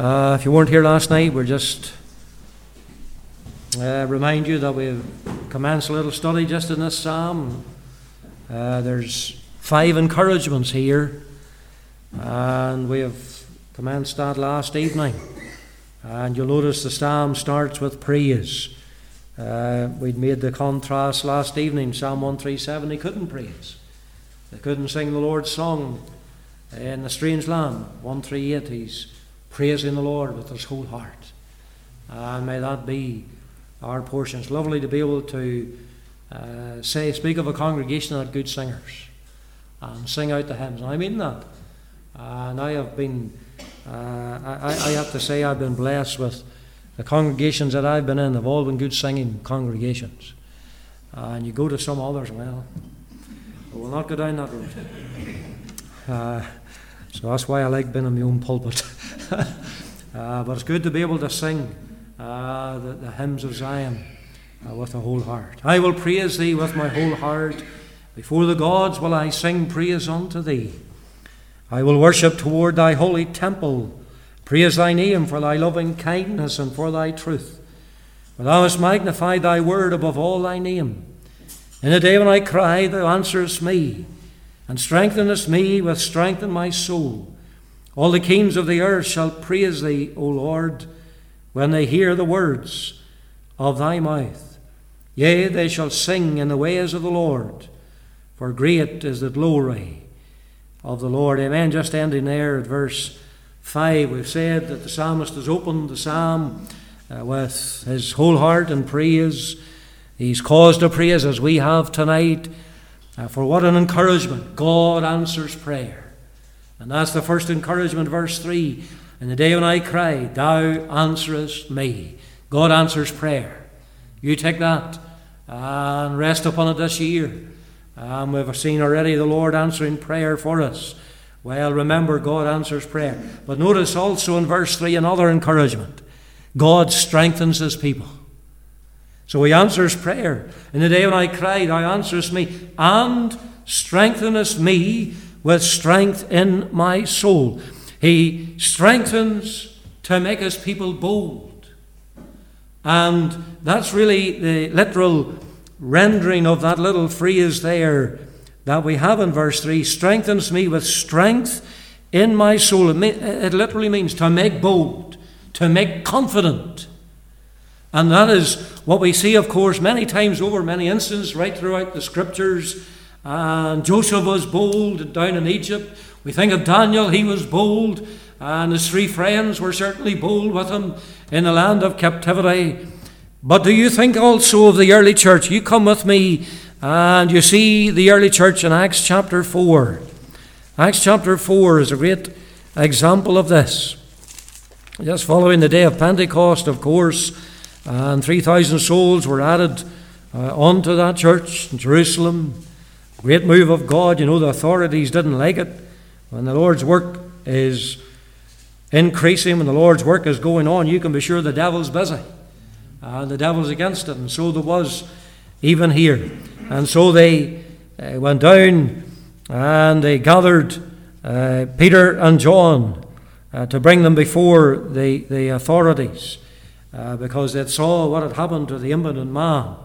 Uh, if you weren't here last night, we're just uh, remind you that we've commenced a little study just in this psalm. Uh, there's five encouragements here, and we have commenced that last evening. And you'll notice the psalm starts with praise. Uh, we'd made the contrast last evening, Psalm 137, they couldn't praise. They couldn't sing the Lord's song in a strange land. 138, he's praising the Lord with his whole heart. And may that be our portion. It's lovely to be able to uh, say, speak of a congregation that good singers and sing out the hymns. And I mean that. And I have been, uh, I, I have to say, I've been blessed with the congregations that I've been in, They've all been good singing congregations. and you go to some others, well, we'll not go down that road. Uh, so that's why I like being in my own pulpit. uh, but it's good to be able to sing uh, the, the, hymns of Zion uh, with a whole heart. I will praise thee with my whole heart. Before the gods will I sing praise unto thee. I will worship toward thy holy temple. Praise thy name for thy loving kindness and for thy truth. For thou hast magnified thy word above all thy name. In the day when I cry, thou answerest me, and strengthenest me with strength in my soul. All the kings of the earth shall praise thee, O Lord when they hear the words of thy mouth. Yea, they shall sing in the ways of the Lord, for great is the glory of the Lord. Amen. Just ending there at verse 5, we've said that the psalmist has opened the psalm uh, with his whole heart and praise. He's caused to praise as we have tonight. Uh, for what an encouragement! God answers prayer. And that's the first encouragement, verse 3. In the day when I cry, Thou answerest me. God answers prayer. You take that and rest upon it this year. And we've seen already the Lord answering prayer for us. Well, remember, God answers prayer. But notice also in verse 3 another encouragement God strengthens his people. So he answers prayer. In the day when I cried, thou answerest me, and strengthenest me with strength in my soul. He strengthens to make his people bold. And that's really the literal rendering of that little phrase there that we have in verse 3 strengthens me with strength in my soul. It literally means to make bold, to make confident. And that is what we see, of course, many times over, many instances right throughout the scriptures. And Joseph was bold down in Egypt. We think of Daniel, he was bold, and his three friends were certainly bold with him in the land of captivity. But do you think also of the early church? You come with me and you see the early church in Acts chapter 4. Acts chapter 4 is a great example of this. Just following the day of Pentecost, of course, and 3,000 souls were added uh, onto that church in Jerusalem. Great move of God. You know, the authorities didn't like it. When the Lord's work is increasing, when the Lord's work is going on, you can be sure the devil's busy. And the devil's against it. And so there was even here. And so they uh, went down and they gathered uh, Peter and John uh, to bring them before the, the authorities uh, because they saw what had happened to the impotent man.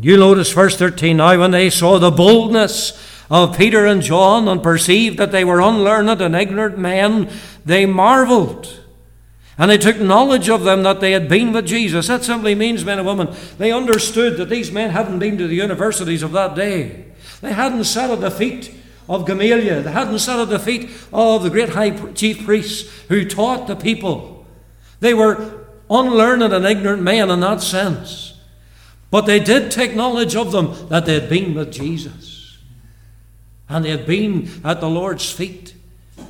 You notice verse 13 now when they saw the boldness of Peter and John and perceived that they were unlearned and ignorant men, they marveled. And they took knowledge of them that they had been with Jesus. That simply means, men and women, they understood that these men hadn't been to the universities of that day. They hadn't sat at the feet of Gamaliel. They hadn't sat at the feet of the great high chief priests who taught the people. They were unlearned and ignorant men in that sense. But they did take knowledge of them that they had been with Jesus. And they had been at the Lord's feet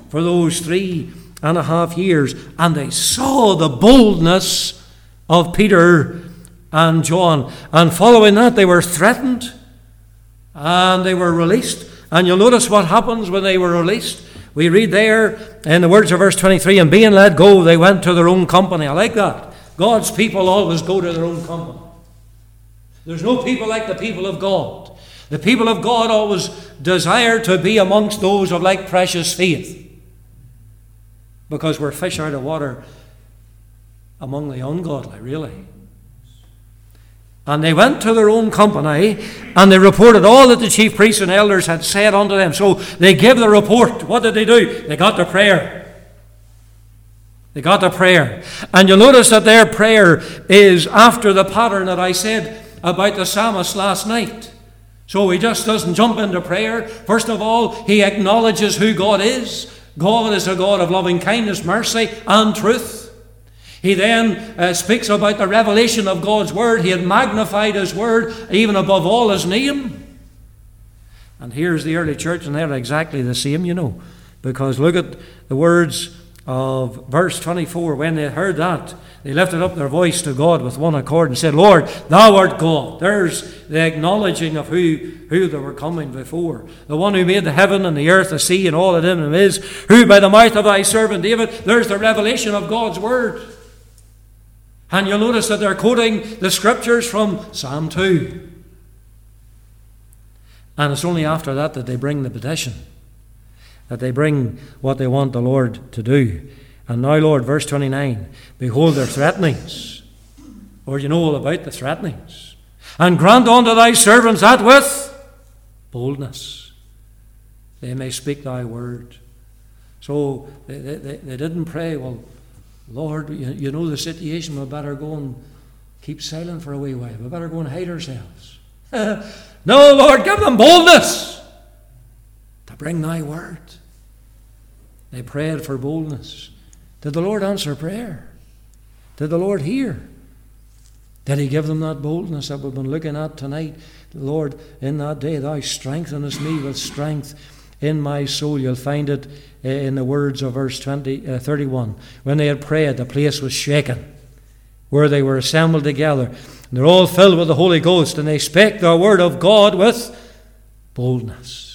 for those three and a half years. And they saw the boldness of Peter and John. And following that, they were threatened and they were released. And you'll notice what happens when they were released. We read there in the words of verse 23 and being let go, they went to their own company. I like that. God's people always go to their own company. There's no people like the people of God. The people of God always desire to be amongst those of like precious faith. Because we're fish out of water among the ungodly, really. And they went to their own company and they reported all that the chief priests and elders had said unto them. So they gave the report. What did they do? They got their prayer. They got their prayer. And you'll notice that their prayer is after the pattern that I said about the psalmist last night. So he just doesn't jump into prayer. First of all, he acknowledges who God is. God is a God of loving kindness, mercy, and truth. He then uh, speaks about the revelation of God's Word. He had magnified His Word even above all His name. And here's the early church, and they're exactly the same, you know. Because look at the words of verse 24. When they heard that, they lifted up their voice to God with one accord and said, Lord, thou art God. There's the acknowledging of who, who they were coming before. The one who made the heaven and the earth, the sea, and all that in them is, who by the mouth of thy servant David, there's the revelation of God's word. And you'll notice that they're quoting the scriptures from Psalm 2. And it's only after that that they bring the petition, that they bring what they want the Lord to do. And now, Lord, verse 29 Behold their threatenings. Or you know all about the threatenings. And grant unto thy servants that with boldness they may speak thy word. So they, they, they didn't pray, well, Lord, you, you know the situation, we better go and keep silent for a wee while. We better go and hide ourselves. no, Lord, give them boldness to bring thy word. They prayed for boldness. Did the Lord answer prayer? Did the Lord hear? Did he give them that boldness that we've been looking at tonight? Lord, in that day thou strengthenest me with strength in my soul. You'll find it eh, in the words of verse 20, uh, 31. When they had prayed, the place was shaken, where they were assembled together. And they're all filled with the Holy Ghost, and they spake the word of God with boldness.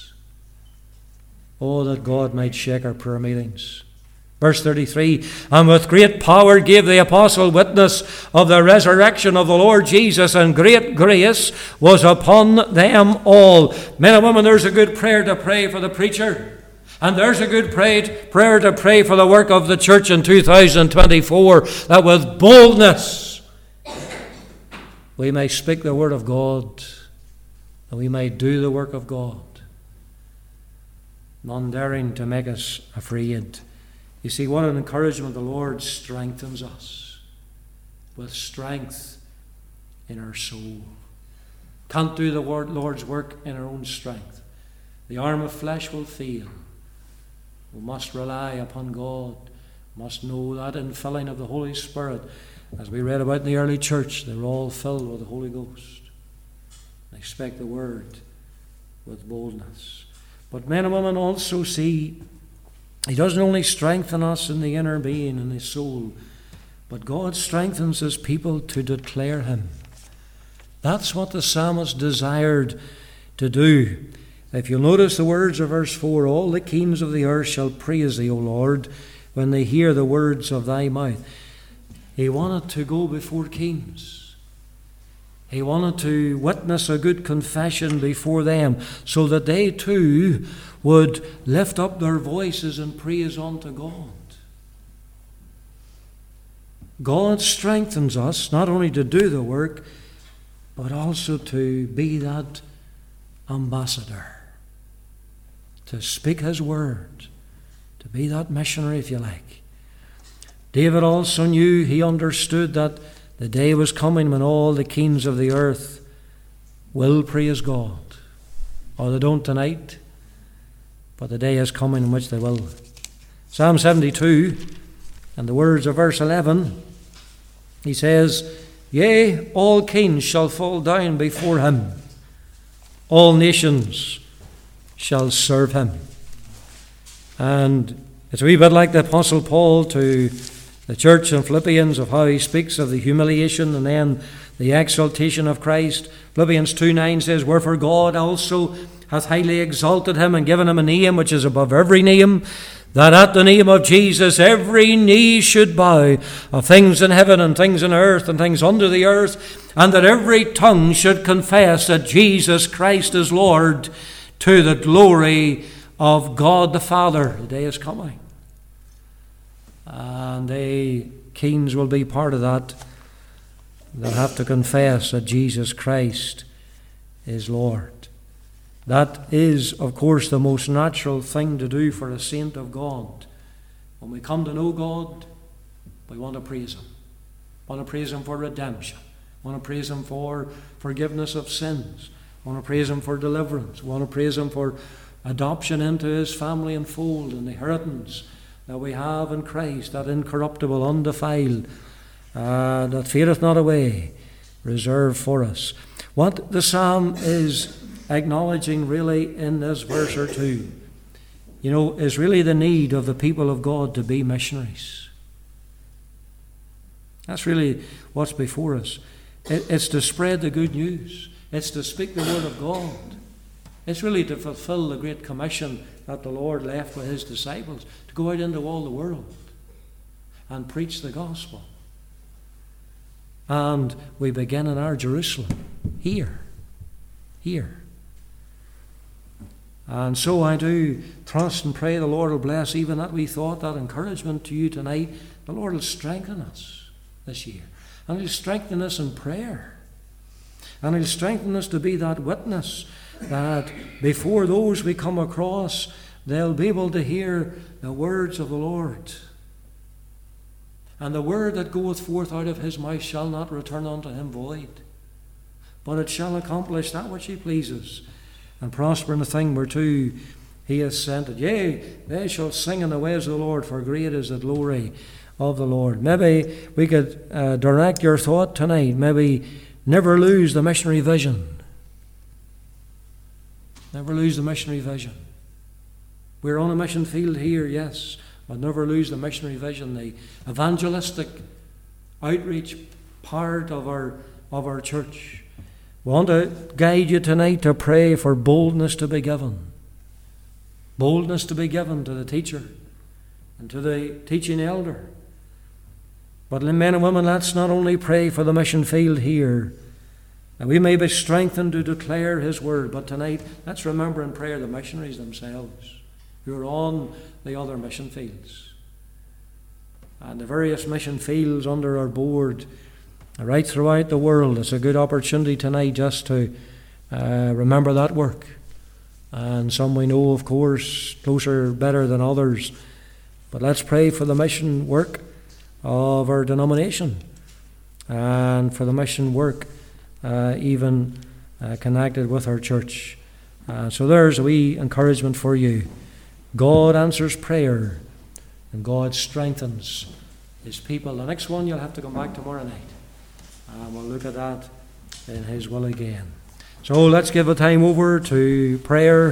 Oh, that God might shake our prayer meetings. Verse 33 And with great power gave the apostle witness of the resurrection of the Lord Jesus, and great grace was upon them all. Men and women, there's a good prayer to pray for the preacher. And there's a good prayer to pray for the work of the church in 2024 that with boldness we may speak the word of God and we may do the work of God, none daring to make us afraid. You see, what an encouragement the Lord strengthens us with strength in our soul. Can't do the Lord's work in our own strength. The arm of flesh will fail. We must rely upon God, must know that infilling of the Holy Spirit. As we read about in the early church, they're all filled with the Holy Ghost. They speak the word with boldness. But men and women also see he doesn't only strengthen us in the inner being and the soul, but God strengthens his people to declare him. That's what the psalmist desired to do. If you'll notice the words of verse 4 All the kings of the earth shall praise thee, O Lord, when they hear the words of thy mouth. He wanted to go before kings. He wanted to witness a good confession before them so that they too would lift up their voices and praise unto God. God strengthens us not only to do the work, but also to be that ambassador, to speak His word, to be that missionary, if you like. David also knew, he understood that the day was coming when all the kings of the earth will praise God. Or they don't tonight but the day is coming in which they will. Psalm 72 and the words of verse 11, he says, Yea, all kings shall fall down before him, all nations shall serve him. And it's a wee bit like the Apostle Paul to the church in Philippians of how he speaks of the humiliation and then the exaltation of Christ. Philippians 2 9 says, Wherefore God also hath highly exalted him and given him a name which is above every name, that at the name of Jesus every knee should bow of things in heaven and things in earth and things under the earth, and that every tongue should confess that Jesus Christ is Lord to the glory of God the Father. The day is coming. And they Keens will be part of that. They'll have to confess that Jesus Christ is Lord. That is, of course, the most natural thing to do for a saint of God. When we come to know God, we want to praise Him. We want to praise Him for redemption. We want to praise Him for forgiveness of sins. We want to praise Him for deliverance. We want to praise Him for adoption into His family and fold and inheritance that we have in Christ, that incorruptible, undefiled, uh, that fadeth not away, reserved for us. What the psalm is acknowledging really in this verse or two, you know, is really the need of the people of God to be missionaries. That's really what's before us. It's to spread the good news. It's to speak the word of God. It's really to fulfill the great commission that the Lord left with his disciples to go out into all the world and preach the gospel. And we begin in our Jerusalem, here, here. And so I do trust and pray the Lord will bless even that we thought, that encouragement to you tonight. The Lord will strengthen us this year. And He'll strengthen us in prayer. And He'll strengthen us to be that witness that before those we come across, they'll be able to hear the words of the Lord. And the word that goeth forth out of his mouth shall not return unto him void, but it shall accomplish that which he pleases, and prosper in the thing whereto he has sent it. Yea, they shall sing in the ways of the Lord, for great is the glory of the Lord. Maybe we could uh, direct your thought tonight. Maybe never lose the missionary vision. Never lose the missionary vision. We're on a mission field here, yes, but never lose the missionary vision, the evangelistic outreach part of our, of our church. We want to guide you tonight to pray for boldness to be given. Boldness to be given to the teacher and to the teaching elder. But men and women, let's not only pray for the mission field here, and we may be strengthened to declare His word, but tonight let's remember in prayer the missionaries themselves who are on the other mission fields. And the various mission fields under our board right throughout the world. It's a good opportunity tonight just to uh, remember that work. And some we know, of course, closer, better than others. But let's pray for the mission work of our denomination and for the mission work even uh, connected with our church. Uh, so there's a wee encouragement for you. God answers prayer and God strengthens His people. The next one you'll have to come back tomorrow night. We'll look at that in His will again. So let's give a time over to prayer.